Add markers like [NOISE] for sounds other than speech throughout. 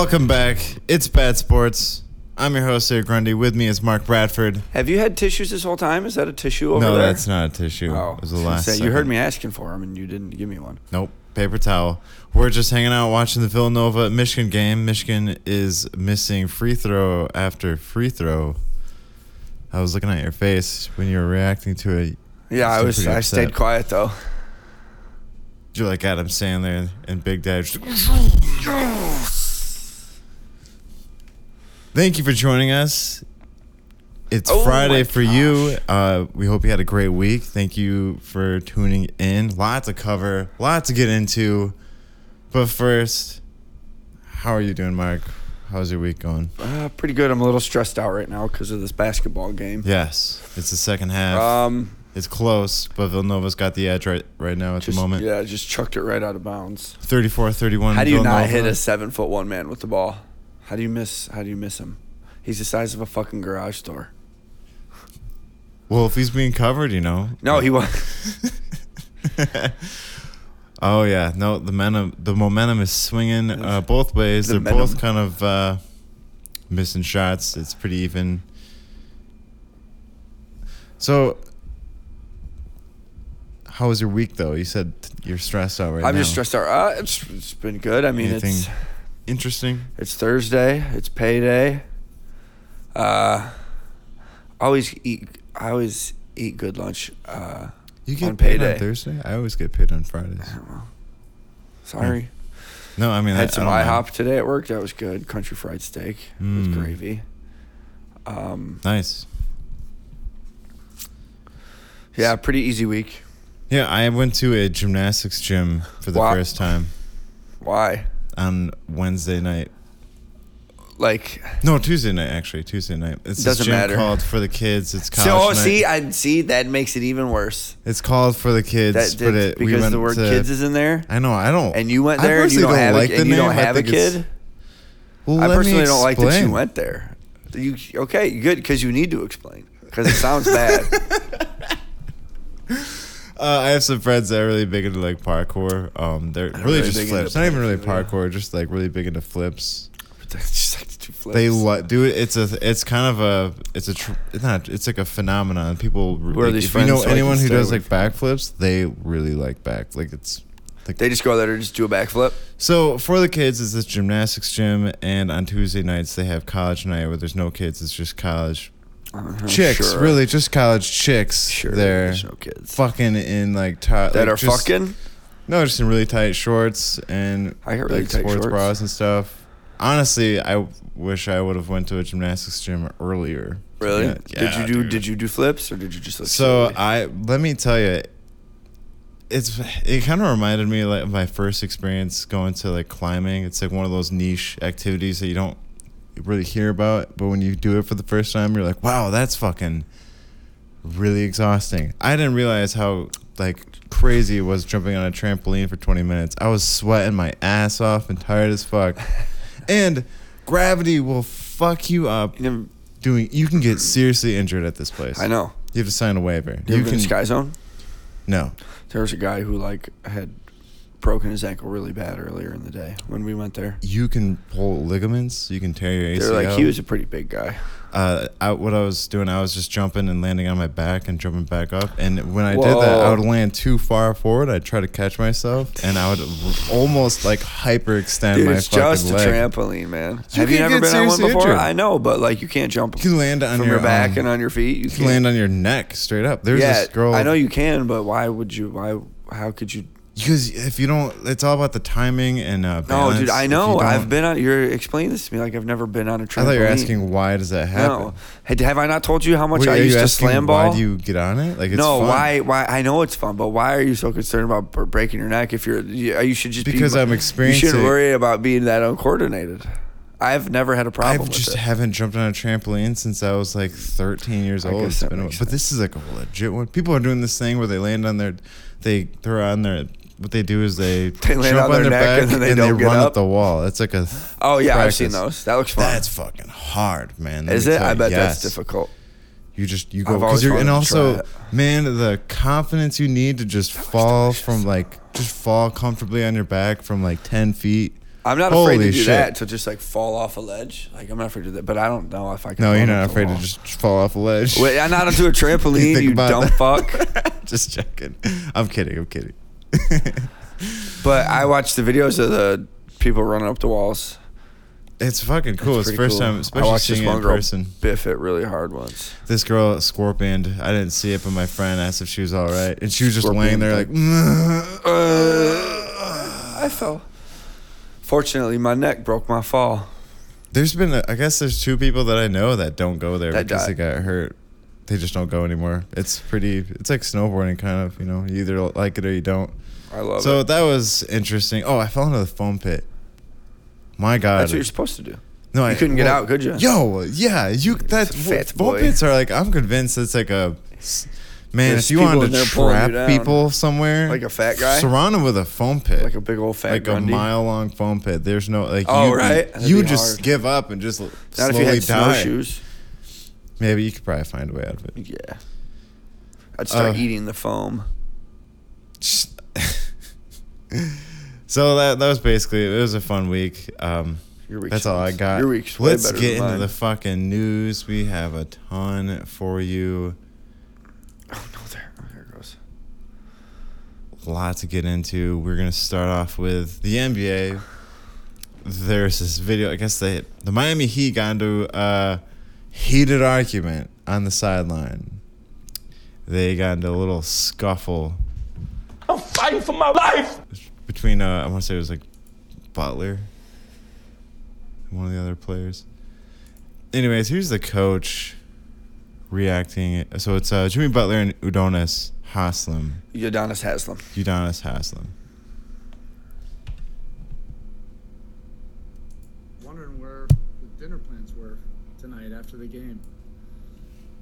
Welcome back. It's Bad Sports. I'm your host, Eric Grundy. With me is Mark Bradford. Have you had tissues this whole time? Is that a tissue over no, there? that's not a tissue. Oh, it was the I was gonna last. say, you heard me asking for them and you didn't give me one. Nope. Paper towel. We're just hanging out watching the Villanova Michigan game. Michigan is missing free throw after free throw. I was looking at your face when you were reacting to it. Yeah, I was. I stayed quiet though. You're like Adam Sandler and Big Dad. Thank you for joining us. It's Oh Friday for you. Uh, we hope you had a great week. Thank you for tuning in. Lots to cover, lot to get into. But first, how are you doing, Mark? How's your week going? Uh, pretty good. I'm a little stressed out right now because of this basketball game. Yes, it's the second half. Um, it's close, but Villanova's got the edge right right now at just, the moment. yeah, just chucked it right out of bounds. 34-31. How do you not hit a seven foot one man with the ball? How do you miss? How do you miss him? He's the size of a fucking garage door. Well, if he's being covered, you know. No, he was. [LAUGHS] Oh yeah, no, the momentum the momentum is swinging uh, both ways. The They're momentum. both kind of uh, missing shots. It's pretty even. So, how was your week though? You said you're stressed out right I'm now. just stressed out. Uh, it's, it's been good. I mean, Anything it's interesting? it's Thursday. It's payday. Uh, I always eat. I always eat good lunch. Uh, You get On paid payday. on Thursday. I always get paid on Fridays. sorry. No, I mean I I had some I don't mind. IHOP today at work. That was good. Country fried steak Mm. with gravy. Um, Nice. yeah, pretty easy week. Yeah, I went to a gymnastics gym for the Wow. first time Why? On Wednesday night. Like, No, Tuesday night actually. Tuesday night. It's this Doesn't gym matter. called for the kids. It's college so oh, night. see, I see that makes it even worse. It's called for the kids, That but it, we because went the word to, "kids" is in there, I know. I don't. and you went I there and you personally don't, have like a, the and you don't I have a think it's- kid. Well, I let me personally don't like that you explain. went there. You okay? Good because you need to explain because it sounds bad. [LAUGHS] Uh, I have some friends that are really big into like parkour. Um, they're really, really just flips. Not even really parkour, parkour. Just like really big into flips. [LAUGHS] just like the two flips. They lo- do it. It's a. It's kind of a. It's a. Tr- it's not. It's like a phenomenon. People. Who are like, these if you know so anyone who does like backflips, they really like back. Like it's. Like They just go there and just do a backflip. So for the kids, it's this gymnastics gym, and on Tuesday nights they have college night where there's no kids. It's just college Uh-huh. chicks, sure. really, just college chicks. Sure, there, there's no kids fucking in like tight that like, are just- fucking. No, just in really tight shorts and really like sports shorts. bras and stuff. Honestly, I wish I would have went to a gymnastics gym earlier. Really? Yeah, did yeah, you do? dude. Did you do flips or did you just look? So? I let me tell you, it's it kind of reminded me like my first experience going to like climbing. It's like one of those niche activities that you don't really hear about, but when you do it for the first time, you're like, wow, that's fucking really exhausting. I didn't realize how like crazy it was jumping on a trampoline for 20 minutes. I was sweating my ass off and tired as fuck, [LAUGHS] and gravity will fuck you up. You never- Doing you can get seriously injured at this place. I know. You have to sign a waiver. You, You can Sky Zone? no. There was a guy who like had broken his ankle really bad earlier in the day when we went there. You can pull ligaments. You can tear your ACL. They're like he was a pretty big guy. Uh, I, what I was doing, I was just jumping and landing on my back and jumping back up. And when I did that, I would land too far forward. I'd try to catch myself, and I would almost like hyperextend Dude, my it's fucking just leg. a trampoline, man. You Have you ever been on one before? injured. I know, but like you can't jump You can land on from your, your, back um, and on your feet. You You can land on your neck straight up. There's yeah, this girl. I know you can, but why would you? Why? How could you? Because if you don't, it's all about the timing and uh, No, dude, I know. I've been on. You're explaining this to me like I've never been on a trampoline. I thought you were asking why does that happen. No, have I not told you how much Wait, I are used you to asking slam ball? Why do you get on it? Like it's no, fun. why? Why? I know it's fun, but why are you so concerned about br- breaking your neck? If you're, you, you should just Because be, I'm You shouldn't worry about being that uncoordinated. I've never had a problem with just it. haven't jumped on a trampoline since I was like 13 years I old. guess It's that been a- makes but this is like a legit one. People are doing this thing where they land on their, they throw on their. What they do is they, [LAUGHS] They land on their neck back and then they don't get run up? the wall. It's like a. oh yeah, I've seen those. That looks fun. That's fucking hard, man. Let Is it? I bet Yes. that's difficult. You just you go because you're and also man the confidence you need to just fall from like just fall comfortably on your back from like ten feet. I'm not afraid to do shit. that to just like fall off a ledge. Like I'm not afraid to do that, but I don't know if I can. No, you're not afraid to just fall off a ledge. Wait, I'm not onto a [LAUGHS] trampoline. think you dumb that. fuck. [LAUGHS] just checking. I'm kidding. I'm kidding. [LAUGHS] But I watched the videos of the people running up the walls. It's fucking cool. It's, the first cool. time, I especially watched this seeing it one in girl person. biff it really hard once. This girl scorpioned. I didn't see it, but my friend asked if she was all right, and she was just laying there like. [LAUGHS] I fell. Fortunately, my neck broke my fall. There's been, a, I guess, there's two people that I know that don't go there That because they got hurt. They just don't go anymore. It's pretty. It's like snowboarding, kind of. You know, you either like it or you don't. I love so it. So that was interesting. Oh, I fell into the foam pit. My God. That's what you're supposed to do. no, You I couldn't get out, could you? Yo, yeah, you that foam pits are like. I'm convinced it's like a. Man, There's if you wanted to you trap down. people somewhere, Like a fat guy? surround them with a foam pit, Like a big old fat like a mile long foam pit. There's no like. Oh, you'd right? That'd You just hard. give up and just Not slowly if you had die. snowshoes. Maybe you could probably find a way out of it. Yeah. I'd start Uh, eating the foam. [LAUGHS] so that that was basically it. Was a fun week. Um, Your week's that's all I got. Your week's way Let's better get than into mine. the fucking news. We have a ton for you. Oh no, there, oh, there it goes. A lot to get into. We're gonna start off with the NBA. There's this video. I guess they the Miami Heat got into a heated argument on the sideline. They got into a little scuffle I'm fighting for my life. between uh, I want to say it was like Butler one of the other players. Anyways, here's the coach reacting. So it's uh, Jimmy Butler and Udonis Haslem. Udonis Haslem. Udonis Haslem. After the game.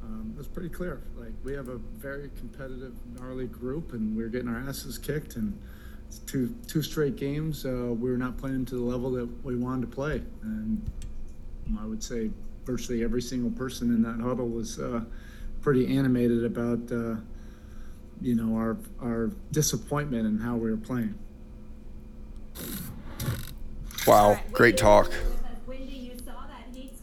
Um, it was pretty clear. Like we have a very competitive, gnarly group, and we are getting our asses kicked. And it's two two straight games, uh, we were not playing to the level that we wanted to play. And I would say virtually every single person in that huddle was uh, pretty animated about, uh, you know, our our disappointment in how we were playing. Wow, great talk. Wendy, you saw that Heat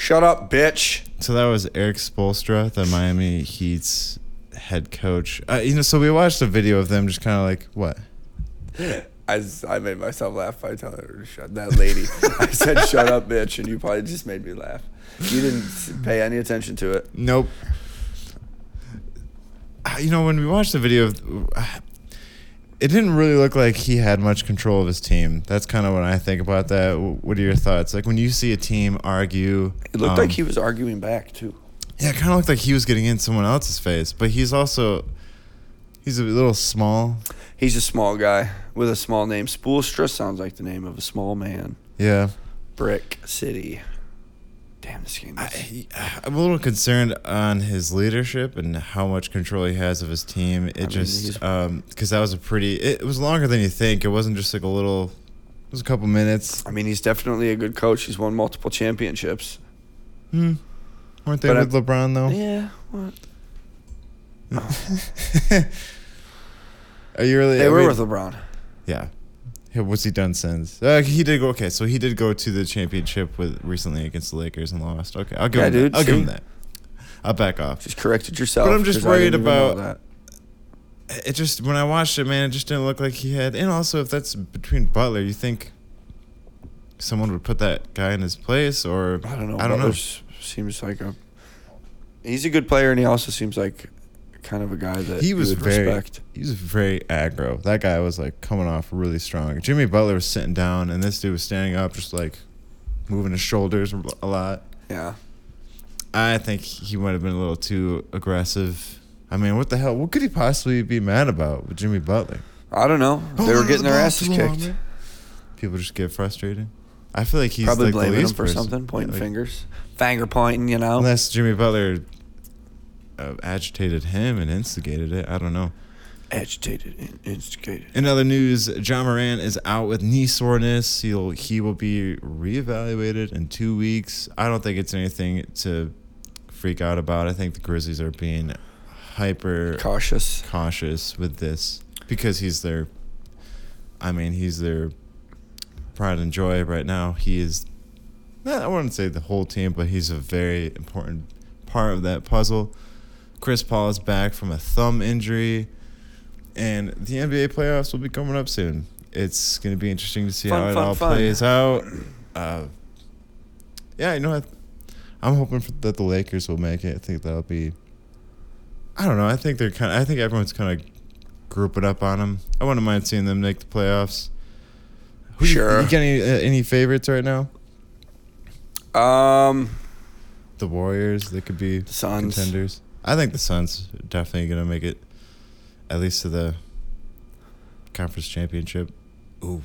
Shut up, bitch. So that was Eric Spoelstra, the Miami Heat's head coach. Uh, you know, so we watched a video of them just kind of like, what? [LAUGHS] i made myself laugh by telling her to shut that lady. [LAUGHS] I said, shut up, bitch, and you probably just made me laugh. You didn't pay any attention to it. Nope. Uh, You know, when we watched the video, of, uh, it didn't really look like he had much control of his team. That's kind of what I think about that. What are your thoughts? Like when you see a team argue, It looked um, like he was arguing back, too. Yeah, it kind of looked like he was getting in someone else's face, but he's also he's a little small. He's a small guy with a small name. Spoelstra sounds like the name of a small man. Yeah. Brick City. Damn, this game is. I, I'm a little concerned on his leadership and how much control he has of his team. It mean, just he's- um because that was a pretty. It, was longer than you think. It wasn't just like a little. It was a couple minutes. I mean, he's definitely a good coach. He's won multiple championships. Hmm. Weren't they But I- with LeBron though? Yeah. What? [LAUGHS] Are you really? They I were with LeBron. Yeah. Yeah, What's he done since? Uh, he did go. Okay, so he did go to the championship with recently against the Lakers and lost. Okay, I'll give Yeah, him. dude, that. I'll give him that. I'll back off. Just corrected yourself. But I'm just worried didn't even know about- that. it just when I watched it, man, it just didn't look like he had. And also, if that's between Butler, you think someone would put that guy in his place, or I don't know. I don't know. Seems like a. He's a good player, and he also seems like kind of a guy that He was very, respect. he was very aggro. That guy was like coming off really strong. Jimmy Butler was sitting down, and this dude was standing up, just like moving his shoulders a lot. Yeah. I think he might have been a little too aggressive. I mean, what the hell? What could he possibly be mad about with Jimmy Butler? I don't know. Oh, they Hold were getting the their asses long, kicked. People just get frustrated. I feel like he's Probably like blaming him for person. something, pointing Like, fingers, finger pointing. You know. Unless Jimmy Butler uh, agitated him and instigated it. I don't know. Agitated and instigated. In other news, Ja Morant is out with knee soreness. He'll he will be reevaluated in two weeks. I don't think it's anything to freak out about. I think the Grizzlies are being hyper Cautious. cautious with this because he's their I mean, he's their pride and joy right now. He is I wouldn't say the whole team, but he's a very important part of that puzzle. Chris Paul is back from a thumb injury and the NBA playoffs will be coming up soon. It's going to be interesting to see Fun, how it fun, all fun. plays out. Uh, yeah, you know, I, I'm hoping for, that the Lakers will make it. I think that'll be. I don't know. I think they're kind. of I think everyone's kind of grouping up on them. I wouldn't mind seeing them make the playoffs. Who you- Sure. You, got any, uh, any favorites right now? Um, The Warriors. They could be Suns. contenders. I think the Suns are definitely gonna make it, at least to the conference championship. Ooh.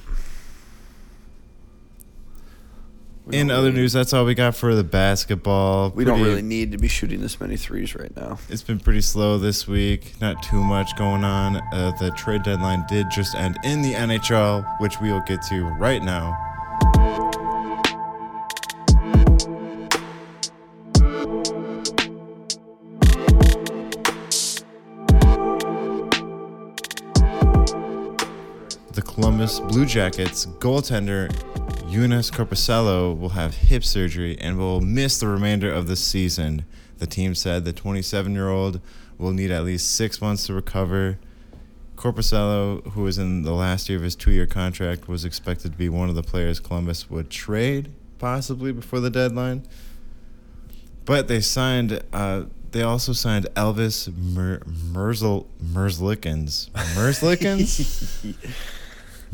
we In other really- news, that's all we got for the basketball. we don't really need to be shooting this many threes right now. It's been pretty slow this week. Not too much going on. Uh, the trade deadline did just end in the NHL, which we will get to right now. Columbus Blue Jackets goaltender Joonas Korpisalo will have hip surgery and will miss the remainder of the season. The team said the 27 year old will need at least six months to recover. Korpisalo, who was in the last year of his two year contract, was expected to be one of the players Columbus would trade, possibly before the deadline. But they signed, uh, they also signed Elvis Mer- Merzel- Merzlikins. [LAUGHS] Merzlikins? [LAUGHS]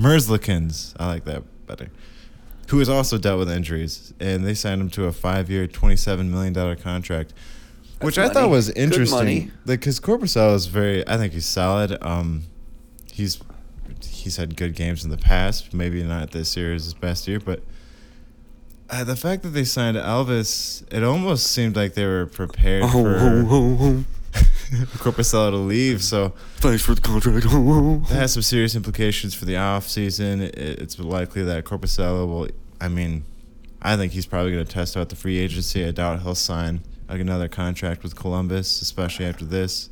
Merzlikins. I like that better. Who has also dealt with injuries. And they signed him to a five year, $27 million contract, which That's I thought was interesting. money. Because Corpusel is very, I think he's solid. Um, he's he's had good games in the past. Maybe not this year is his best year, but uh, the fact that they signed Elvis, it almost seemed like they were prepared Oh, for [LAUGHS] Corpusel to leave. So Thanks for the contract. [LAUGHS] that has some serious implications for the off season. It- It's likely that Korpisalo will. I mean, I think he's probably going to test out the free agency. I doubt he'll sign like another contract with Columbus, especially after this.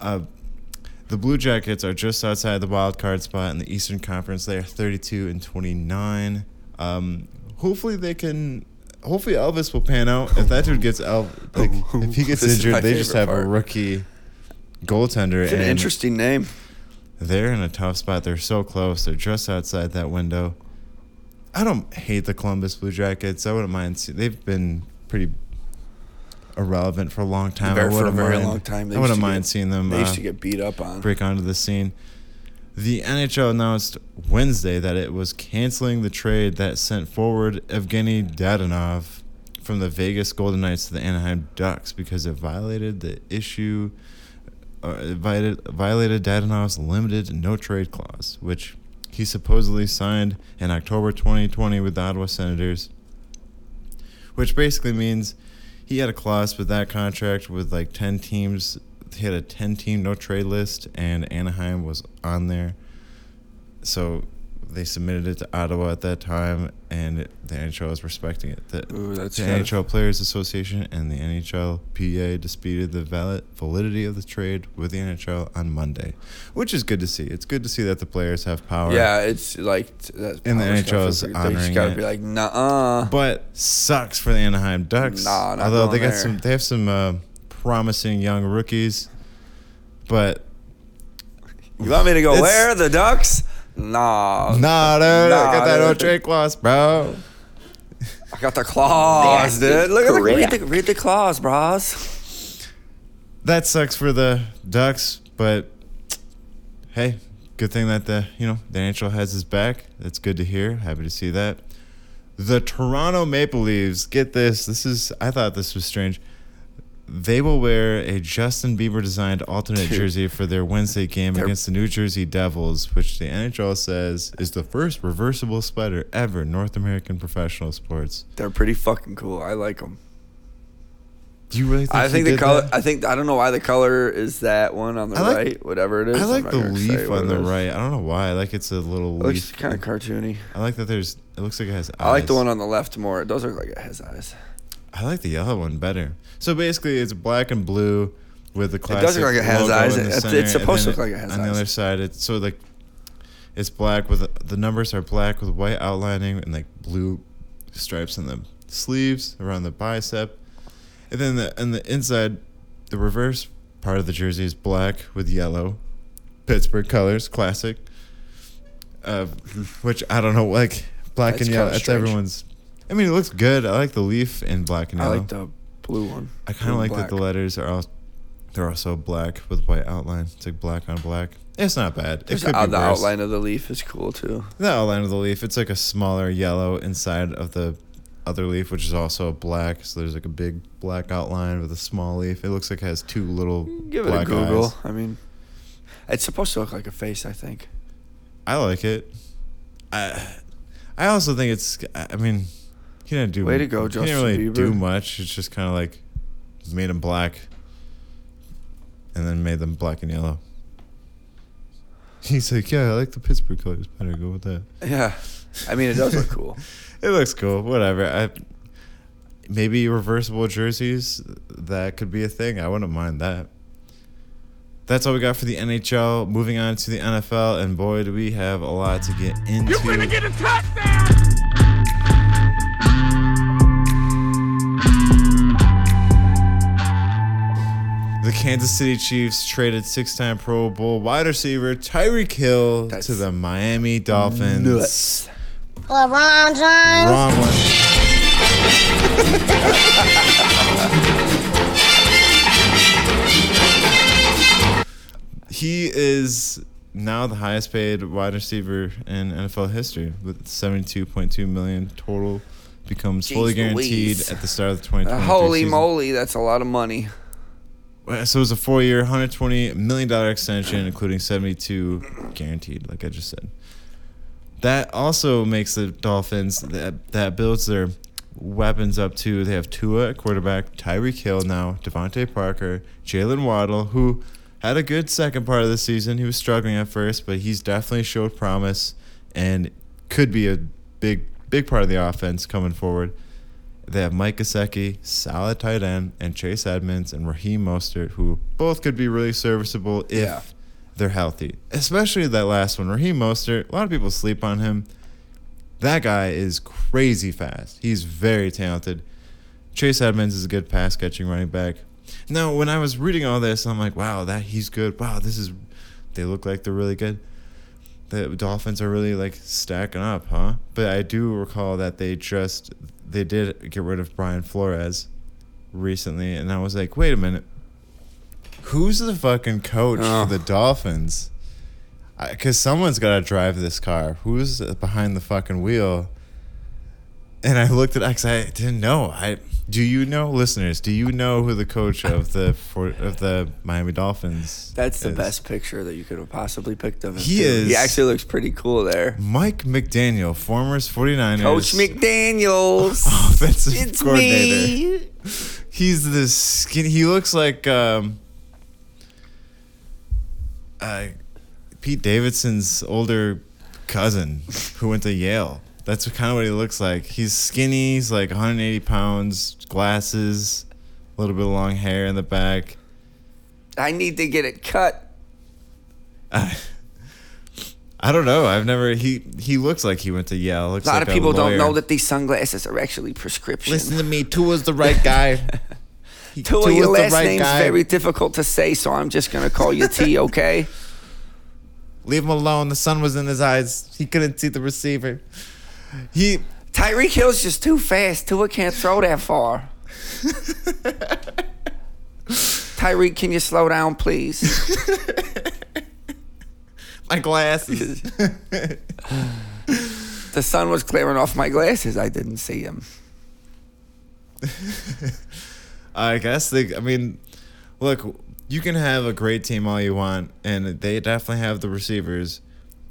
Uh, the Blue Jackets are just outside the wild card spot in the Eastern Conference. They are 32 and 29. Um, hopefully they can. Hopefully Elvis will pan out. If that dude gets El, like [LAUGHS] if he gets This is my injured, they just have favorite a rookie goaltender. It's an and interesting name. they're in a tough spot. They're so close. They're just outside that window. I don't hate the Columbus Blue Jackets. I wouldn't mind. See, they've been pretty irrelevant for a long time. Very- I for a wouldn't very mind, long time. They I used wouldn't to mind get- seeing them They used uh, to get beat up on. break onto the scene. The NHL announced Wednesday that it was canceling the trade that sent forward Evgeny Dadonov from the Vegas Golden Knights to the Anaheim Ducks because it violated the issue, uh, violated, violated Dadonov's limited no trade clause, which he supposedly signed in October 2020 with the Ottawa Senators, which basically means he had a clause with that contract with like 10 teams. He had a 10 team no trade list, and Anaheim was on there. So they submitted it to Ottawa at that time, and it, the NHL is respecting it. The, Ooh, the NHL Players Association and the NHLPA disputed the valid validity of the trade with the NHL on Monday, which is good to see. It's good to see that the players have power. Yeah, it's like that And the NHL is They honoring just gotta it. be like, nah. but sucks for the Anaheim Ducks. Nah, not Although they got there. some, they have some uh, promising young rookies, but You want me to go It's- where? The Ducks? Nah. nah, dude, I got that no dude. trade clause, bro. I got the claws, That's dude. Look at the read, the read the claws, bros. That sucks for the Ducks, but hey, good thing that the you know the NHL has his back. That's good to hear. Happy to see that. The Toronto Maple Leafs, get this. This is I thought this was strange. They will wear a Justin Bieber designed alternate Dude. jersey for their Wednesday game They're- against the New Jersey Devils, which the NHL says is the first reversible sweater ever in North American professional sports. They're pretty fucking cool. I like them. Do you really think I think the color. that? I think I don't know why the color is that one on the like- right, whatever it is. I like the leaf on the right. I don't know why. I like it's a little It looks leaf. kind of cartoony. I like that there's. It looks like it has. Eyes. I like the one on the left more. It does look like it has eyes. I like the yellow one better. So basically, it's black and blue with the classic. It does look like it has eyes. in It's- center, it's supposed to look like it has eyes. On the other side, it's so like it's black with the numbers are black with white outlining and like blue stripes on the sleeves around the bicep, and then the and the inside, the reverse part of the jersey is black with yellow, Pittsburgh colors, classic. Uh, which I don't know, like black That's and yellow. That's strange. everyone's. I mean, it looks good. I like the leaf in black and yellow. I like the blue one. I kind of like and that the letters are all they're also black with white outline. It's like black on black. It's not bad. It could the, be the worse. outline of the leaf is cool too. The outline of the leaf. It's like a smaller yellow inside of the other leaf, which is also black. So there's like a big black outline with a small leaf. It looks like it has two little Give it a Google. eyes. I mean, it's supposed to look like a face. I think. I like it. I I also think it's. I mean, he didn't do. Way to go, He Justin didn't really do much. It's just kind of like made them black, and then made them black and yellow. [LAUGHS] He's like, yeah, I like the Pittsburgh colors better. Go with that. Yeah, I mean it does look cool. [LAUGHS] It looks cool. Whatever. I maybe reversible jerseys. That could be a thing. I wouldn't mind that. That's all we got for the NHL. Moving on to the NFL, and boy, do we have a lot to get into. You're gonna get a touchdown! Kansas City Chiefs traded six-time Pro Bowl wide receiver Tyreek Hill That's to the Miami Dolphins. Nuts. LeBron James. Wrong one. he is now the highest paid wide receiver in NFL history with 72.2 million total. Becomes fully guaranteed Louise. at the start of the 2023 Uh, holy season. moly, that's a lot of money. So it was a four-year, 120 million dollar extension, including 72 guaranteed. Like I just said, that also makes the Dolphins that that builds their weapons up too. They have Tua at quarterback, Tyreek Hill now, DeVante Parker, Jaylen Waddle, who had a good second part of the season. He was struggling at first, but he's definitely showed promise and could be a big big part of the offense coming forward. They have Mike Gesicki, solid tight end, and Chase Edmonds and Raheem Mostert, who both could be really serviceable if Yeah. they're healthy. Especially that last one, Raheem Mostert. A lot of people sleep on him. That guy is crazy fast. He's very talented. Chase Edmonds is a good pass catching running back. Now, when I was reading all this, I'm like, wow, that he's good. Wow, this is. They look like they're really good. The Dolphins are really like stacking up, huh? But I do recall that they just they did get rid of Brian Flores recently, and I was like, wait a minute, who's the fucking coach Oh. for the Dolphins? Because someone's got to drive this car. Who's behind the fucking wheel? And I looked at because I didn't know. I do you know, listeners? Do you know who the coach of the for, of the Miami Dolphins? That's the is? best picture that you could have possibly picked of him. He too. is- He actually looks pretty cool there. Mike McDaniel, former 49ers. Coach McDaniels. [LAUGHS] Offensive it's coordinator. me. He's the skinny. He looks like um, uh, Pete Davidson's older cousin who went to Yale. That's kind of what he looks like. He's skinny. He's like 180 pounds, glasses, a little bit of long hair in the back. I need to get it cut. I, [LAUGHS] I don't know. I've never. He he looks like he went to Yale. Looks A lot like of people don't know that these sunglasses are actually prescription. Listen to me. Tua's the right guy. [LAUGHS] He- Tua, Tua's your last right name's guy. very difficult to say, so I'm just gonna call you T, [LAUGHS] okay? Leave him alone. The sun was in his eyes. He couldn't see the receiver. He Tyreek Hill's just too fast. Tua can't throw that far. [LAUGHS] Tyreek, can you slow down, please? [LAUGHS] my glasses. [LAUGHS] The sun was clearing off my glasses. I didn't see him. I guess they. I mean, look, you can have a great team all you want, and they definitely have the receivers.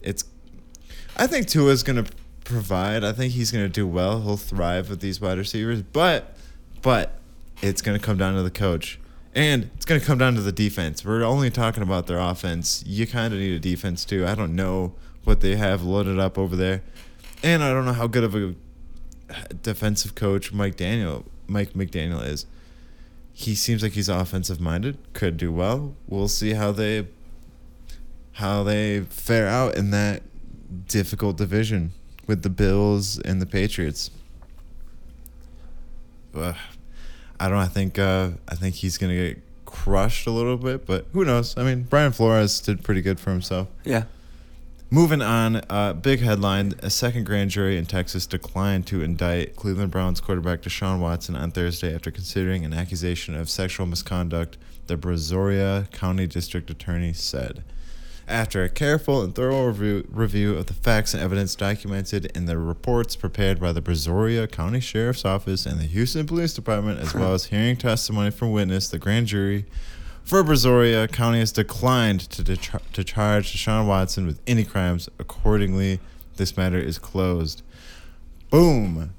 It's. I think Tua's gonna provide. I think he's gonna do well. He'll thrive with these wide receivers, but, but, it's gonna come down to the coach. And it's going to come down to the defense. We're only talking about their offense. You kind of need a defense too. I don't know what they have loaded up over there. And I don't know how good of a defensive coach Mike Daniel Mike McDaniel is. He seems like he's offensive minded, could do well. We'll see how they how they fare out in that difficult division with the Bills and the Patriots. Ugh. I don't I think uh, I think he's gonna get crushed a little bit, but who knows? I mean, Brian Flores did pretty good for himself. Yeah. Moving on, uh, big headline: A second grand jury in Texas declined to indict Cleveland Browns quarterback Deshaun Watson on Thursday after considering an accusation of sexual misconduct. The Brazoria County District Attorney said. After a careful and thorough review, review of the facts and evidence documented in the reports prepared by the Brazoria County Sheriff's Office and the Houston Police Department, as well [LAUGHS] as hearing testimony from witness, the grand jury for Brazoria County has declined to, to charge Deshaun Watson with any crimes. Accordingly, this matter is closed. Boom.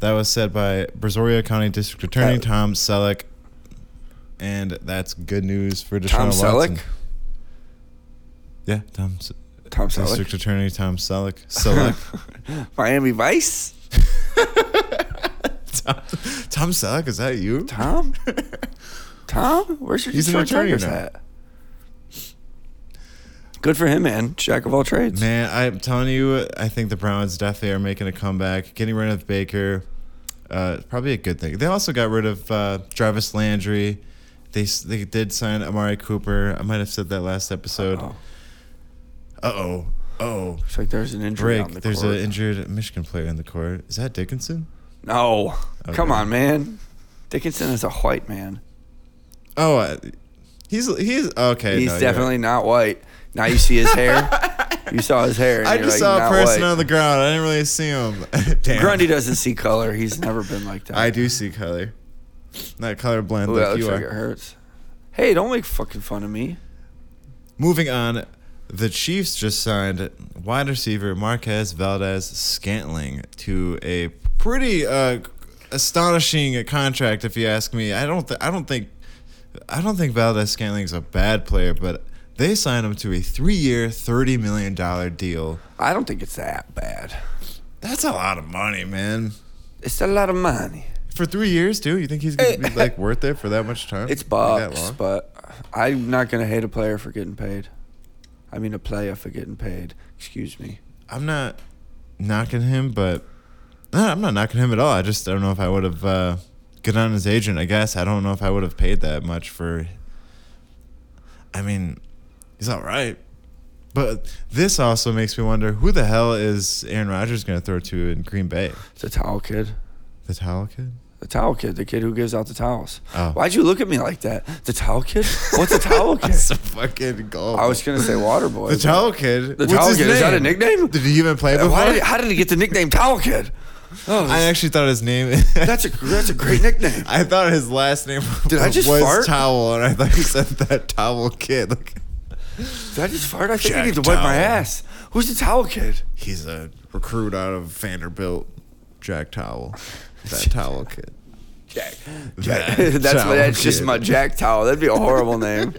That was said by Brazoria County District Attorney Tom Selleck. And that's good news for Deshaun Tom Watson. Selleck. Yeah, Tom S- Tom District Attorney Tom Selleck. Selleck. [LAUGHS] Miami Vice. Tom, [LAUGHS] Tom Selleck, is that you? Tom. Tom, where's your He's an Detroit attorney Tigers now. at? Good for him, man. Jack of all trades. Man, I'm telling you, I think the Browns definitely are making a comeback. Getting rid of Baker, uh, probably a good thing. They also got rid of uh, Jarvis Landry. They they did sign Amari Cooper. I might have said that last episode. Uh-oh. Uh oh. Oh. It's like there's an injury Break. on the There's court. an injured Michigan player in the court. Is that Dickinson? no, come on, man. Dickinson is a white man. Oh, uh, he's he's okay. He's no, definitely right. not white. Now you see his hair. [LAUGHS] you saw his hair. I just like, saw a person white." on the ground. I didn't really see him. [LAUGHS] Damn. Grundy doesn't see color. He's never been like that. I do see color. Not colorblind Ooh, that like looks you like are. it hurts. Hey, don't make fucking fun of me. Moving on, the Chiefs just signed wide receiver Marquez Valdes-Scantling to a pretty uh, astonishing contract, if you ask me. I don't, th- I don't think, I don't think Valdes-Scantling's a bad player, but they signed him to a three-year, thirty million dollar deal. I don't think it's that bad. That's a lot of money, man. It's a lot of money. For three years, too. You think he's gonna be like worth it for that much time? It's bucks, but I'm not gonna hate a player for getting paid. I mean, a player for getting paid. Excuse me. I'm not knocking him, but no, I'm not knocking him at all. I just don't know if I would have uh, on his agent. I guess I don't know if I would have paid that much for. I mean, he's all right, but this also makes me wonder who the hell is Aaron Rodgers going to throw to in Green Bay? The towel kid. The towel kid. The towel kid. The kid who gives out the towels. Oh. Why'd you look at me like that? The towel kid? What's the towel kid? [LAUGHS] That's a fucking goal. I was gonna say water boy. the but- towel kid. The What's towel his kid. Is that a name? nickname? Did he even play Uh, before? Why did he, how did he get the nickname Towel Kid? [LAUGHS] Oh, I actually thought his name. [LAUGHS] that's a that's a great nickname. I thought his last name Did I just was fart? Towel, and I thought he said that Towel Kid. Like, Did I just fart? I think I Jack need to wipe my Towel. ass. Who's the Towel Kid? he's a recruit out of Vanderbilt. Jack Towel, that Towel Kid. Jack. That [LAUGHS] that's Towel that's just Kid. my Jack Towel. That'd be a horrible [LAUGHS] name.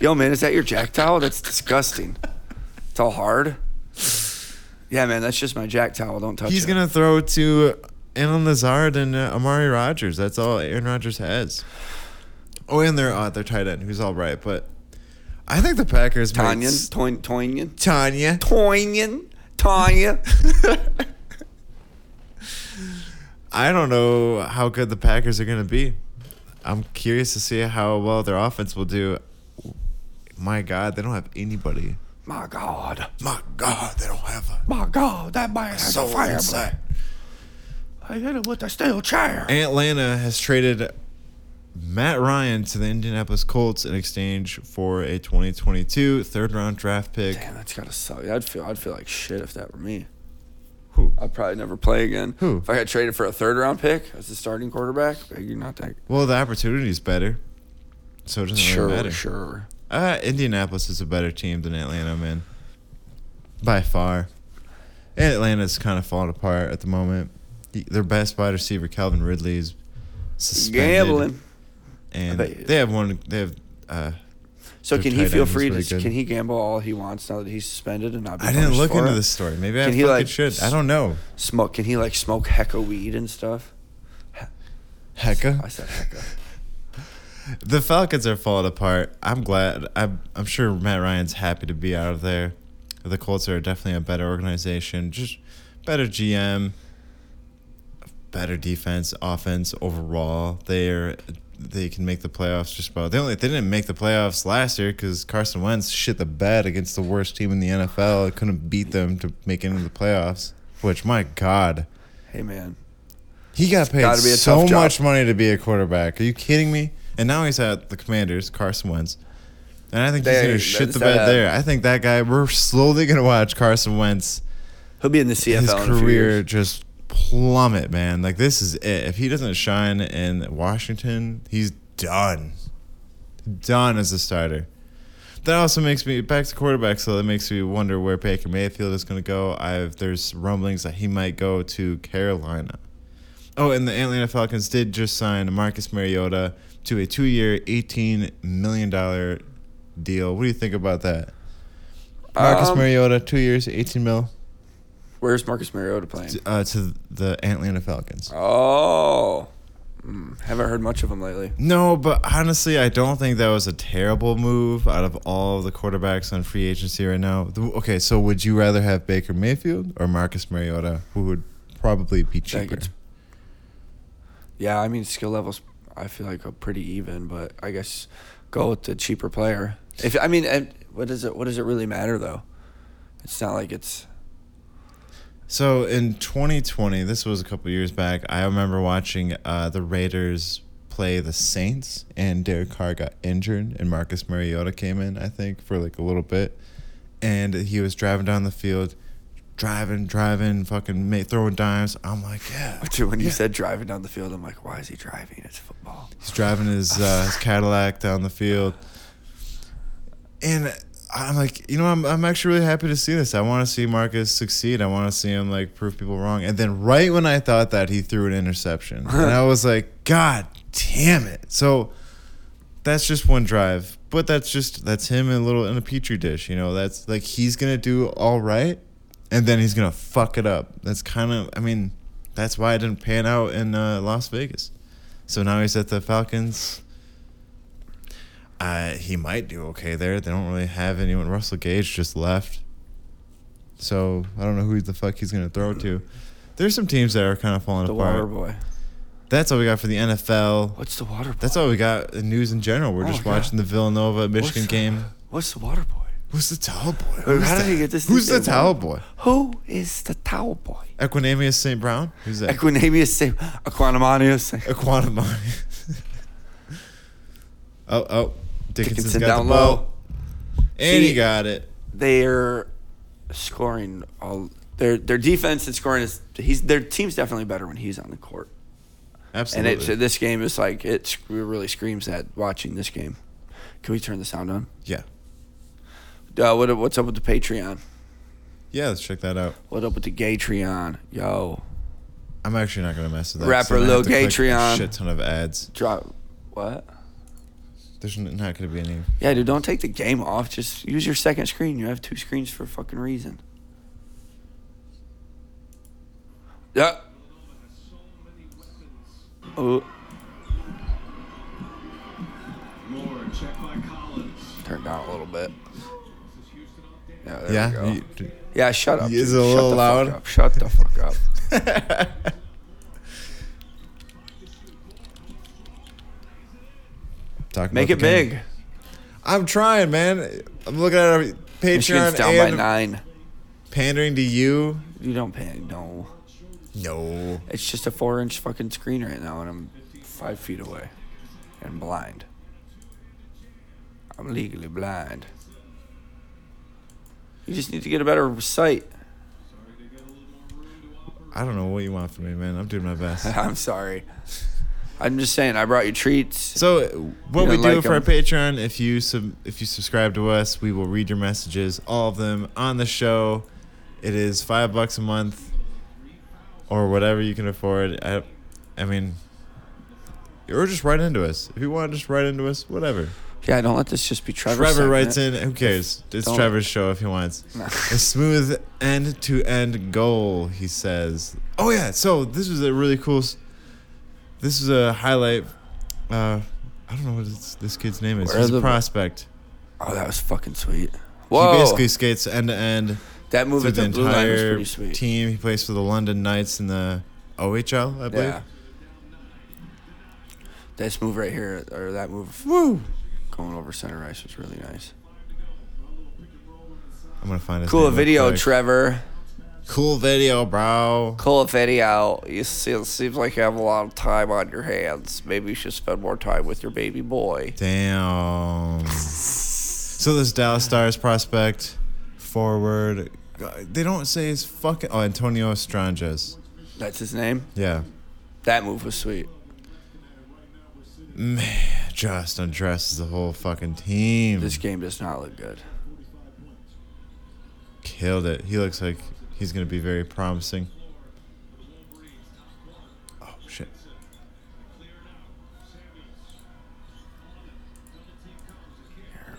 Yo, man, is that your Jack Towel? That's disgusting. It's all hard. Yeah, man, that's just my Jack Towel. Don't touch He's it. gonna throw to Allen Lazard and uh, Amari Rodgers. That's all Aaron Rodgers has. Oh, and their uh, their tight end, who's all right, but I think the Packers. might Tanyan, s- Toyn, Toynyan, Tanya. Tanya. [LAUGHS] I don't know how good the Packers are going to be. I'm curious to see how well their offense will do. My God, they don't have anybody. My God, My God, they don't have a my God, that man has a fire. inside. I hit it with a steel chair. Atlanta has traded Matt Ryan to the Indianapolis Colts in exchange for a 2022 third round draft pick. Damn, that's gotta suck. I'd feel I'd feel like shit if that were me. Who? I'd probably never play again. Who? If I got traded for a third round pick as a starting quarterback, you're not that. Well, the opportunity is better, so it doesn't Sure, really matter. sure. Uh, Indianapolis is a better team than Atlanta, man. By far. And Atlanta's kind of falling apart at the moment. Their best wide receiver, Calvin Ridley, is suspended. Gambling. And I bet you- they have one. They have. Uh, So Their can he feel free to? good. Can he gamble all he wants now that he's suspended and not be I didn't look into it? this story. Maybe I he, like, should. I don't know. Smoke? Can he like smoke hecka weed and stuff? Hecka. I said Hecka. The Falcons are falling apart. I'm glad. I'm, I'm sure Matt Ryan's happy to be out of there. The Colts are definitely a better organization, just better GM, better defense, offense overall. They're they can make the playoffs just about. They only they didn't make the playoffs last year because Carson Wentz shit the bed against the worst team in the NFL. Couldn't beat them to make it into the playoffs. Which my God, Hey man, he got paid so much money to be a quarterback. Are you kidding me? And now he's at the Commanders, Carson Wentz. And I think he's going to shit the bed that- there. I think that guy, we're slowly going to watch Carson Wentz, he'll be in the CFL his in a few career just plummet, man. Like, this is it. If he doesn't shine in Washington, he's done. Done as a starter. That also makes me back to quarterback, so that makes me wonder where Baker Mayfield is going to go. I've there's rumblings that he might go to Carolina. Oh, and the Atlanta Falcons did just sign Marcus Mariota to a two-year, eighteen million dollar deal. What do you think about that? Marcus Um, Mariota, two years, eighteen mil, Where's Marcus Mariota playing? uh, to the Atlanta Falcons. Oh, Hmm, haven't heard much of him lately. No, but honestly, I don't think that was a terrible move out of all of the quarterbacks on free agency right now. Okay, so would you rather have Baker Mayfield or Marcus Mariota, who would probably be cheaper? Yeah, I mean skill levels. I feel like are pretty even, but I guess go with the cheaper player. If I mean, and what does it? What does it really matter though? It's not like it's. So in 2020, this was a couple years back. I remember watching uh, the Raiders play the Saints, and Derek Carr got injured, and Marcus Mariota came in, I think, for like a little bit, and he was driving down the field, driving, driving, fucking ma- throwing dimes. I'm like, yeah, [LAUGHS] Dude, when you yeah. said driving down the field, I'm like, why is he driving? It's football. He's driving his uh, his Cadillac down the field, and I'm like, you know, I'm I'm actually really happy to see this. I want to see Marcus succeed. I want to see him like prove people wrong. And then right when I thought that, he threw an interception, [LAUGHS] and I was like, God damn it! So that's just one drive, but that's just that's him in a little in a petri dish. You know, that's like he's gonna do all right, and then he's gonna fuck it up. That's kind of, I mean, that's why it didn't pan out in uh, Las Vegas. So now he's at the Falcons. Uh, he might do okay there. They don't really have anyone. Russell Gage just left. So I don't know who the fuck he's gonna throw to. There's some teams that are kind of falling The apart. water boy. That's all we got for the NFL. What's the water boy? That's all we got in news in general. We're Oh, just God. watching the Villanova Michigan What's the- game. What's the water boy? Who's the towel boy? Who's how did he get this Who's the towel boy? Who is the towel boy? Equanimeous St. Brown? Who's that? Equinemius, say Aquanimanius. Equanimani. [LAUGHS] oh, oh. Dickinson's Dickinson got down the ball. low. And See- he got it. They're scoring all their their defense and scoring is he's their team's definitely better when he's on the court. Absolutely. And it's this game is like it sc- really screams that watching this game. Can we turn the sound on? yeah. Uh, what what's up with the Patreon? Yeah, let's check that out. What up with the Gatreon? Yo, I'm actually not gonna mess with that. Rapper 'cause then I Lil have to click a Gatreon. Shit ton of ads. drop what? There's not gonna be any. Yeah, dude, don't take the game off. Just use your second screen. You have two screens for a fucking reason. Yeah. Oh, More check by Collins. turn down a little bit. Yeah, there Yeah. we go. you- d- yeah, shut up. Is dude. it a Shut little the loud? Up. Shut the fuck up. [LAUGHS] Talk Make it big. I'm trying, man. I'm looking at our Michigan's Patreon down by and nine. pandering to you. You don't pay. No. No. It's just a four inch fucking screen right now, and I'm five feet away and blind. I'm legally blind. You just need to get a better sight. I don't know what you want from me, man. I'm doing my best. [LAUGHS] I'm sorry. I'm just saying, I brought you treats. So what we don't like for our 'em. Patreon, if you sub, if you subscribe to us, we will read your messages, all of them on the show. It is five bucks a month, or whatever you can afford. I, I mean, or just write into us if you want. to Just write into us, whatever. Yeah, don't let this just be Trevor. Trevor segment. writes in. Who cares? It's Don't- Trevor's show if he wants. a smooth end to end goal. He says. Oh yeah. So this was a really cool. This is a highlight. Uh, I don't know what this, this kid's name is. Where He's a the- prospect. Oh, that was fucking sweet. He basically skates end to end that move through at the the blue line was entire pretty sweet. team. He plays for the London Knights in the OHL, I believe. Yeah. This move right here, or that move Woo! going over center ice was really nice. I'm gonna find his Cool name real video, quick. Trevor. Cool video, bro. Cool video. You see, it seems like you have a lot of time on your hands. Maybe you should spend more time with your baby boy. Damn. So this Dallas Stars prospect, forward. They don't say his fucking. Oh, Antonio Stranges. That's his name. Yeah. That move was sweet. Man, just undresses the whole fucking team. This game does not look good. Killed it. He looks like he's gonna be very promising. Oh shit.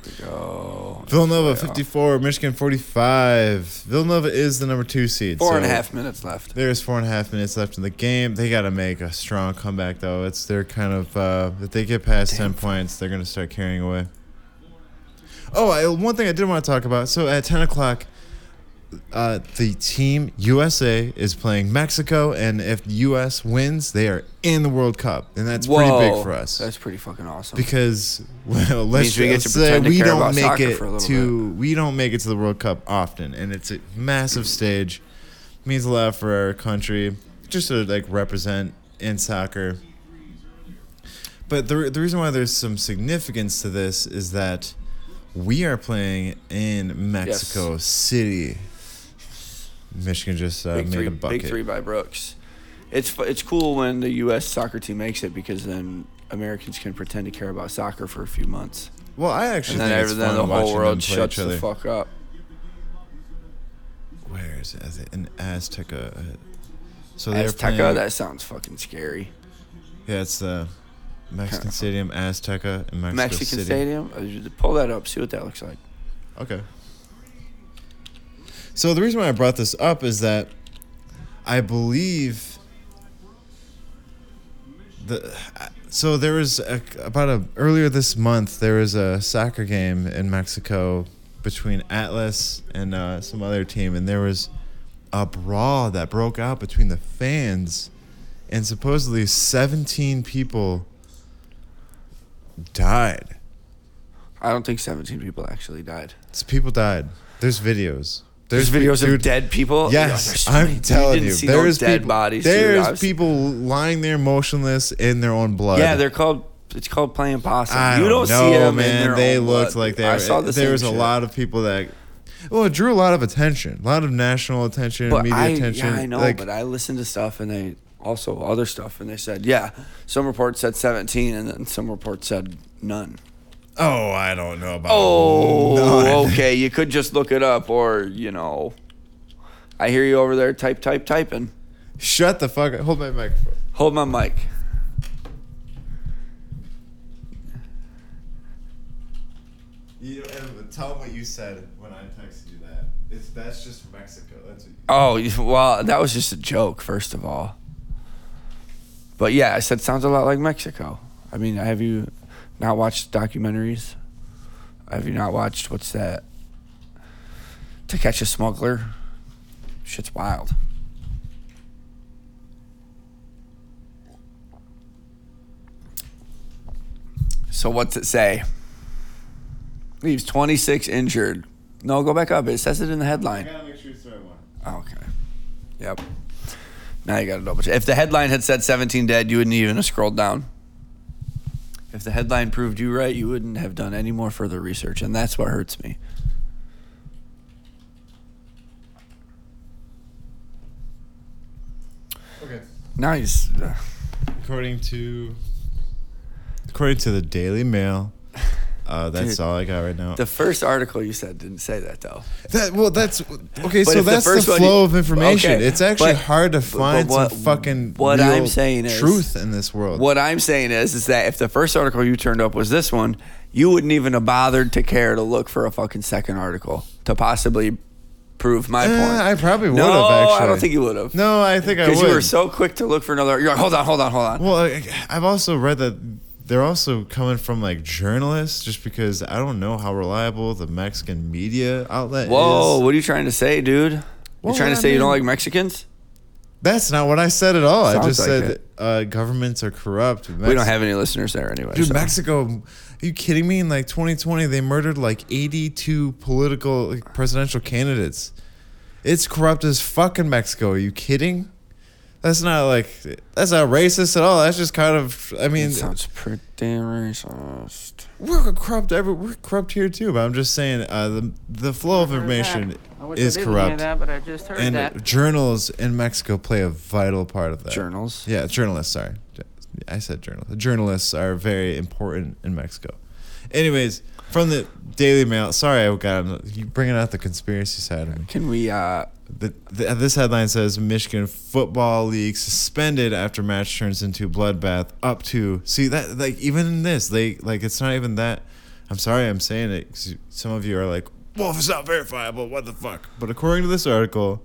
Here we go. Villanova 54, Michigan 45. Villanova is the number two seed. Four and a so half minutes left. There's four and a half minutes left in the game. They got to make a strong comeback, though. It's their kind of uh, if they get past ten points, they're gonna start carrying away. Oh, I, one thing I did want to talk about. So at ten o'clock, uh, the team USA is playing Mexico, and if the US wins, they are in the World Cup, and that's pretty big for us. That's pretty fucking awesome. because [LAUGHS] well, let's we get just to say we don't make it for a little to we don't make it to the World Cup often, and it's a massive stage. Means a lot for our country, just to like represent in soccer. But the the reason why there's some significance to this is that we are playing in Mexico City. Michigan just uh, big made three, a bucket. big three by Brooks. It's it's cool when the U.S. soccer team makes it because then Americans can pretend to care about soccer for a few months, Well, I actually and then, think then the whole world shuts the fuck up. Where is it? Is it in Azteca? Uh, So they're Azteca, playing. that sounds fucking scary. Yeah, it's the Mexican Stadium, Azteca, in Mexico Mexican City. Stadium. Uh, Pull that up. See what that looks like. Okay. So the reason why I brought this up is that I believe the so there was a, about a earlier this month there was a soccer game in Mexico between Atlas and uh, some other team and there was a brawl that broke out between the fans and supposedly 17 people died. I don't think 17 people actually died. So people died. There's videos. There's, videos dude, of dead people. Yes, I'm telling you, no there's dead people, bodies. There's I people lying there motionless in their own blood. Yeah, they're called. It's called playing possum. I you don't know, see them man. they looked blood. like they. I Were, saw the there was a lot of people that. Well, it drew a lot of attention, a lot of national attention, But media I, attention. yeah, I know, Like, but I listened to stuff and they also other stuff and they said, yeah, some reports said 17 and then some reports said none. Oh, I don't know about. Oh, [LAUGHS] none. okay. You could just look it up or, you know, I hear you over there type, type, typing. Shut the fuck up. Hold my microphone. Hold my mic. You tell them what you said when I texted you that. It's that's just Mexico. That's what you Oh, well, that was just a joke, first of all. But yeah, I said sounds a lot like Mexico. I mean, I have you not watched documentaries? Have you not watched what's that? To Catch a Smuggler. Shit's wild. So what's it say? Leaves 26 injured. No, go back up. It says it in the headline. gotta make sure it's the right one. Oh, Okay. Yep. Now you got to double check. If the headline had said 17 dead, you wouldn't even have scrolled down. If the headline proved you right, you wouldn't have done any more further research, and that's what hurts me. Okay. Nice. According to according to the Daily Mail, uh, that's Dude, all I got right now. The first article you said didn't say that though. That well, that's okay. So if the that's the, flow you- of information. okay, it's actually but- hard to but find what- some fucking what real I'm saying is- truth in this world. What I'm saying is, is that if the first article you turned up was this one, you wouldn't even have bothered to care to look for a fucking second article to possibly prove my Eh, point. I probably would no, have actually. I don't think you would have. No, I think I would. Because you were so quick to look for another. You're like, hold on, hold on, hold on. Well, I- I've also read that they're also coming from like journalists, just because I don't know how reliable the Mexican media outlet is Whoa, is. what are you trying to say, dude? You Well, trying to I say you don't like Mexicans? That's not what I said at all. I just like said it. uh, governments are corrupt. we don't have any listeners there anyway. Dude, so. Mexico, are you kidding me? In like 2020, they murdered like 82 political like, presidential candidates. It's corrupt as fucking Mexico. Are you kidding? That's not like that's not racist at all. That's just kind of. I mean, That sounds pretty racist. we're corrupt. Every we're corrupt here too. But I'm just saying, uh, the the flow of information is corrupt, but I just heard and journals in Mexico play a vital part of that. Journals. Yeah, journalists. Sorry, I said journalists. Journalists are very important in Mexico. Anyways, from the Daily Mail. Sorry, I got you bringing out the conspiracy side of me. Can we? uh The, the, this headline says Michigan football league suspended after match turns into bloodbath. Up to see that like even in this they like it's not even that. I'm sorry I'm saying it. 'cause some of you are like, well, if it's not verifiable, what the fuck? But according to this article,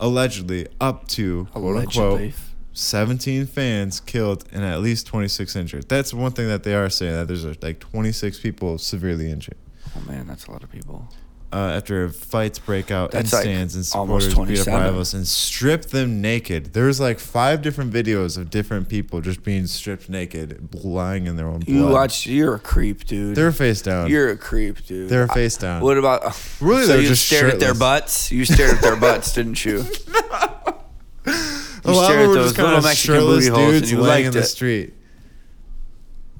allegedly up to quote unquote 17 fans killed and at least 26 injured. That's one thing that they are saying that there's like 26 people severely injured Oh man, that's a lot of people. Uh, after fights break out That's in like stands and supporters beat up 27. rivals and strip them naked. There's like five different videos of different people just being stripped naked, lying in their own blood. You watch. You're a creep, dude. They're face down. You're a creep, dude. They're I- face down. What about? Really, so they're you just stared at their butts. You stared at their butts, didn't you? [LAUGHS] a lot of were those just kind little of Mexican shirtless booty holes and dudes you laying in liked the it. street.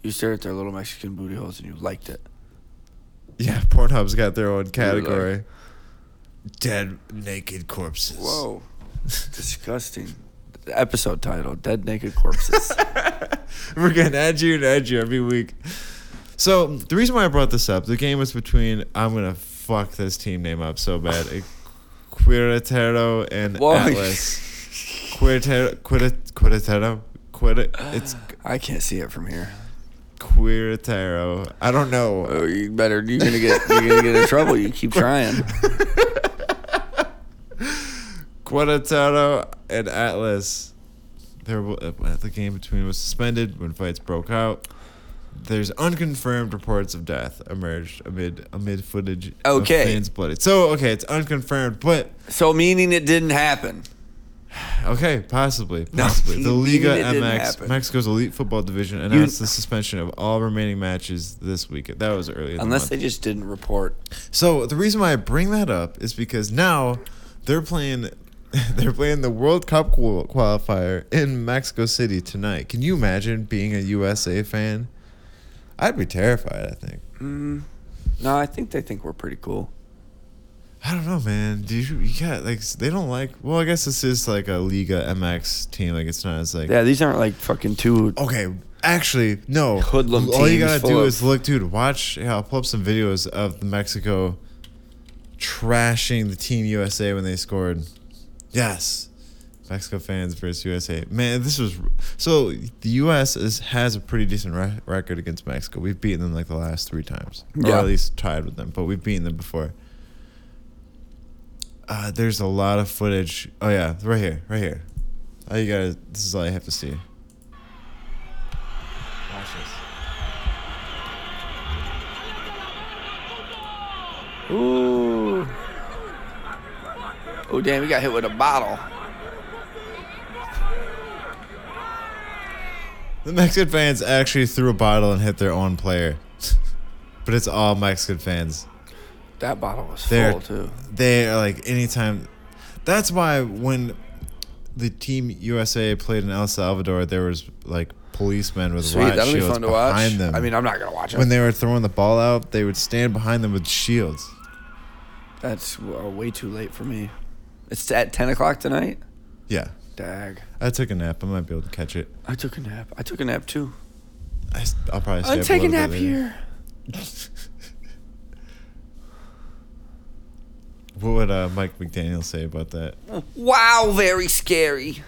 You stared at their little Mexican booty holes and you liked it. Yeah, Pornhub's got their own like- category. Dead naked corpses. Whoa, [LAUGHS] disgusting. Episode title: Dead Naked Corpses. [LAUGHS] We're getting edgier and edgier every week. So the reason why I brought this up, the game was between I'm gonna fuck this team name up so bad. eh, Querétaro and Whoa. Atlas. [LAUGHS] Querétaro, Querétaro, Querétaro, Querétaro. It's I can't see it from here. Querétaro. I don't know. Oh, you better. You're gonna get. You're gonna get in [LAUGHS] trouble. You keep trying. [LAUGHS] Querétaro and Atlas. There, uh, the game between was suspended when fights broke out. There's unconfirmed reports of death emerged amid amid footage Okay. of fans blooded. So okay, it's unconfirmed, but So meaning it didn't happen. [SIGHS] okay, possibly, No, possibly. the [LAUGHS] Liga mean it didn't MX, happen. Mexico's elite football division, announced the suspension of all remaining matches this week. That was the Unless month. they just didn't report. So the reason why I bring that up is because now they're playing [LAUGHS] they're playing the World Cup qualifier in Mexico City tonight. Can you imagine being a USA fan? I'd be terrified, I think. Mm, no, I think they think we're pretty cool. I don't know, man. Do you you got like they don't like well, I guess this is like a Liga MX team. Like it's not as like Yeah, these aren't like fucking two. Okay, actually, no. Hoodlum All you gotta do of- is look, dude. Watch. Yeah, I'll pull up some videos of the Mexico trashing the Team USA when they scored. Yes, Mexico fans versus USA. Man, this was so. The U.S. is has a pretty decent re- record against Mexico. We've beaten them like the last three times, or Yeah. at least tied with them. But we've beaten them before. Uh, there's a lot of footage. Oh yeah, right here, right here. All you guys, this is all I have to see. Watch this. Ooh. Oh damn, we got hit with a bottle. The Mexican fans actually threw a bottle and hit their own player. [LAUGHS] but it's all Mexican fans. That bottle was They're full too. they are like anytime. That's why when the team USA played in El Salvador, there was like policemen with Sweet, riot that'll be shields fun to watch. behind them. I mean, I'm not gonna watch it. when they were throwing the ball out, they would stand behind them with shields. That's uh, way too late for me. It's at 10 o'clock tonight. Yeah, Dag. I took a nap. I might be able to catch it. I took a nap. I took a nap too. I, will probably. Stay up taking a nap here. [LAUGHS] What would uh, Mike McDaniel say about that? Wow, very scary.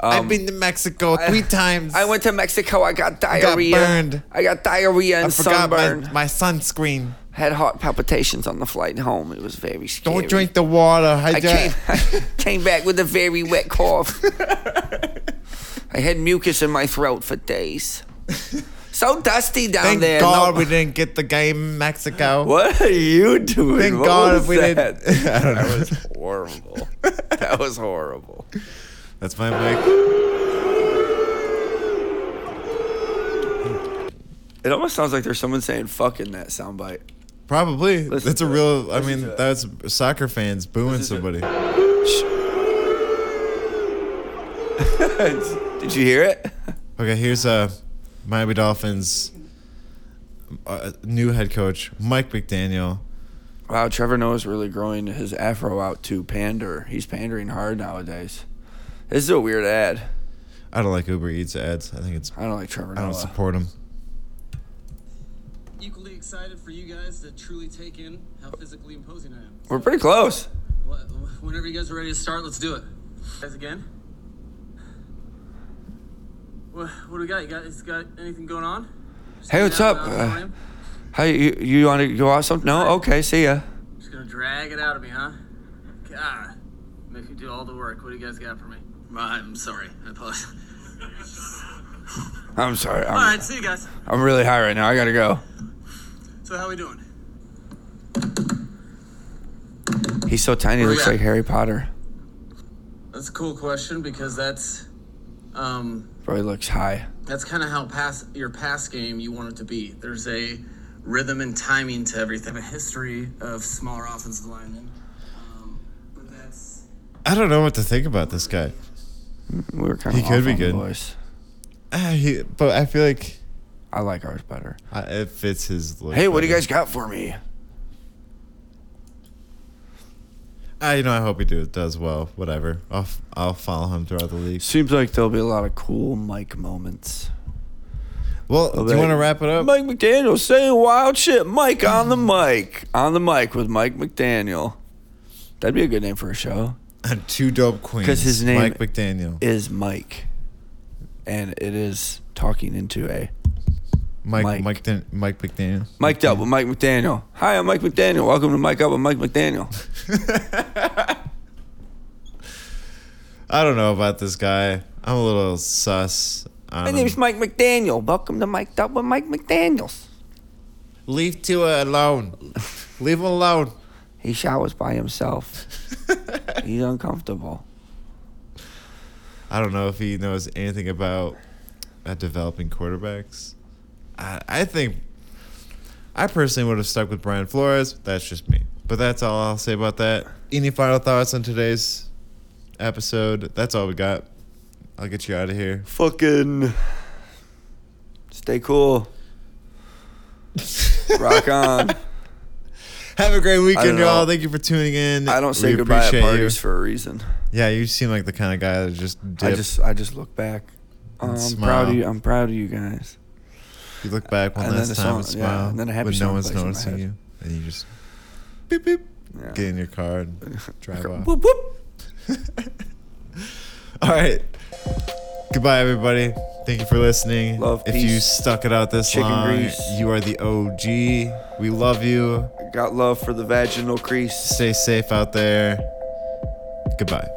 I've Um, been to Mexico I- three times. I went to Mexico. I got diarrhea. got burned. I got diarrhea and I forgot my, sunburn. my sunscreen. Had heart palpitations on the flight home. It was very scary. Don't drink the water. I came, I [LAUGHS] [LAUGHS] came back with a very wet cough. [LAUGHS] I had mucus in my throat for days. So dusty down Thank there. Thank God no- we didn't get the game Mexico. [LAUGHS] What are you doing? Thank What God was if we that? didn't. [LAUGHS] I don't That was horrible. [LAUGHS] that was horrible. That's my mic. It almost sounds like there's someone saying "fuck" in that soundbite. Probably. Listen That's a to it. real. I Listen mean, to it. that's soccer fans booing Listen somebody. Did you hear it? Okay, here's uh, Miami Dolphins uh, new head coach Mike McDaniel. Wow, Trevor Noah's really growing his afro out to pander. He's pandering hard nowadays. This is a weird ad. I don't like Uber Eats ads. I think it's. I don't like Trevor Noah. I don't support him. equally excited for you guys to truly take in how physically imposing I am. We're pretty close. Whenever you guys are ready to start, let's do it. Guys, again. What, what do we got? You guys got anything going on? Just Hey, what's up? Uh. Hey, you, you want to go out some? No? Okay, see ya. Just gonna drag it out of me, huh? God, make me do all the work. What do you guys got for me? I'm sorry. I apologize. [LAUGHS] I'm sorry. all I'm, right, see you guys. I'm really high right now. I gotta go. So how we doing? He's so tiny, he Where looks like? Harry Potter. That's a cool question because that's, um, Bro, he looks high. that's kind of how pass your pass game you want it to be. There's a rhythm and timing to everything. A history of smaller offensive linemen, um, but that's I don't know what to think about this guy. We were kind of. He could be good. voice. Ah, he, but I feel like I like ours better. I, it fits his look. Hey, what do you guys got for me? Ah, you know, I hope he do, does well. Whatever. I'll I'll follow him throughout the league. Seems like there'll be a lot of cool Mike moments. Well, do you want to wrap it up? Mike McDaniel saying wild shit. Mike on the [LAUGHS] mic. On the mic with Mike McDaniel. That'd be a good name for a show. And Two dope queens. Because his name- Mike McDaniel. Is Mike. And it is talking into a Mike Mike. Mike Dan- Mike McDaniel. Mike Up with Mike McDaniel. Hi, I'm Mike McDaniel. Welcome to Mike Up with Mike McDaniel. [LAUGHS] I don't know about this guy. I'm a little sus. on My him. name's Mike McDaniel. Welcome to Mike Up with Mike McDaniels. Leave Tua alone. Leave him alone. He showers by himself. [LAUGHS] He's uncomfortable. I don't know if he knows anything about uh, developing quarterbacks. I, I think I personally would have stuck with Brian Flores. That's just me. But that's all I'll say about that. Any final thoughts on today's episode? That's all we got. I'll get you out of here. Fucking stay cool. [LAUGHS] Rock on. Have a great weekend, y'all. Thank you for tuning in. I don't say We goodbye at parties you. for a reason. Yeah, you seem like the kind of guy that just dip. I just I just look back. Oh, I'm smile. proud of you. I'm proud of you guys. You look back one and last the time song- and yeah, smile and then a happy when no one's noticing you, and you just beep beep Yeah. get in your car and [LAUGHS] drive off. Whoop whoop. [LAUGHS] All right. Goodbye, everybody. Thank you for listening. Love, if you stuck it out this chicken long, grease. you are the OG. We love you. Got love for the vaginal crease. Stay safe out there. Goodbye.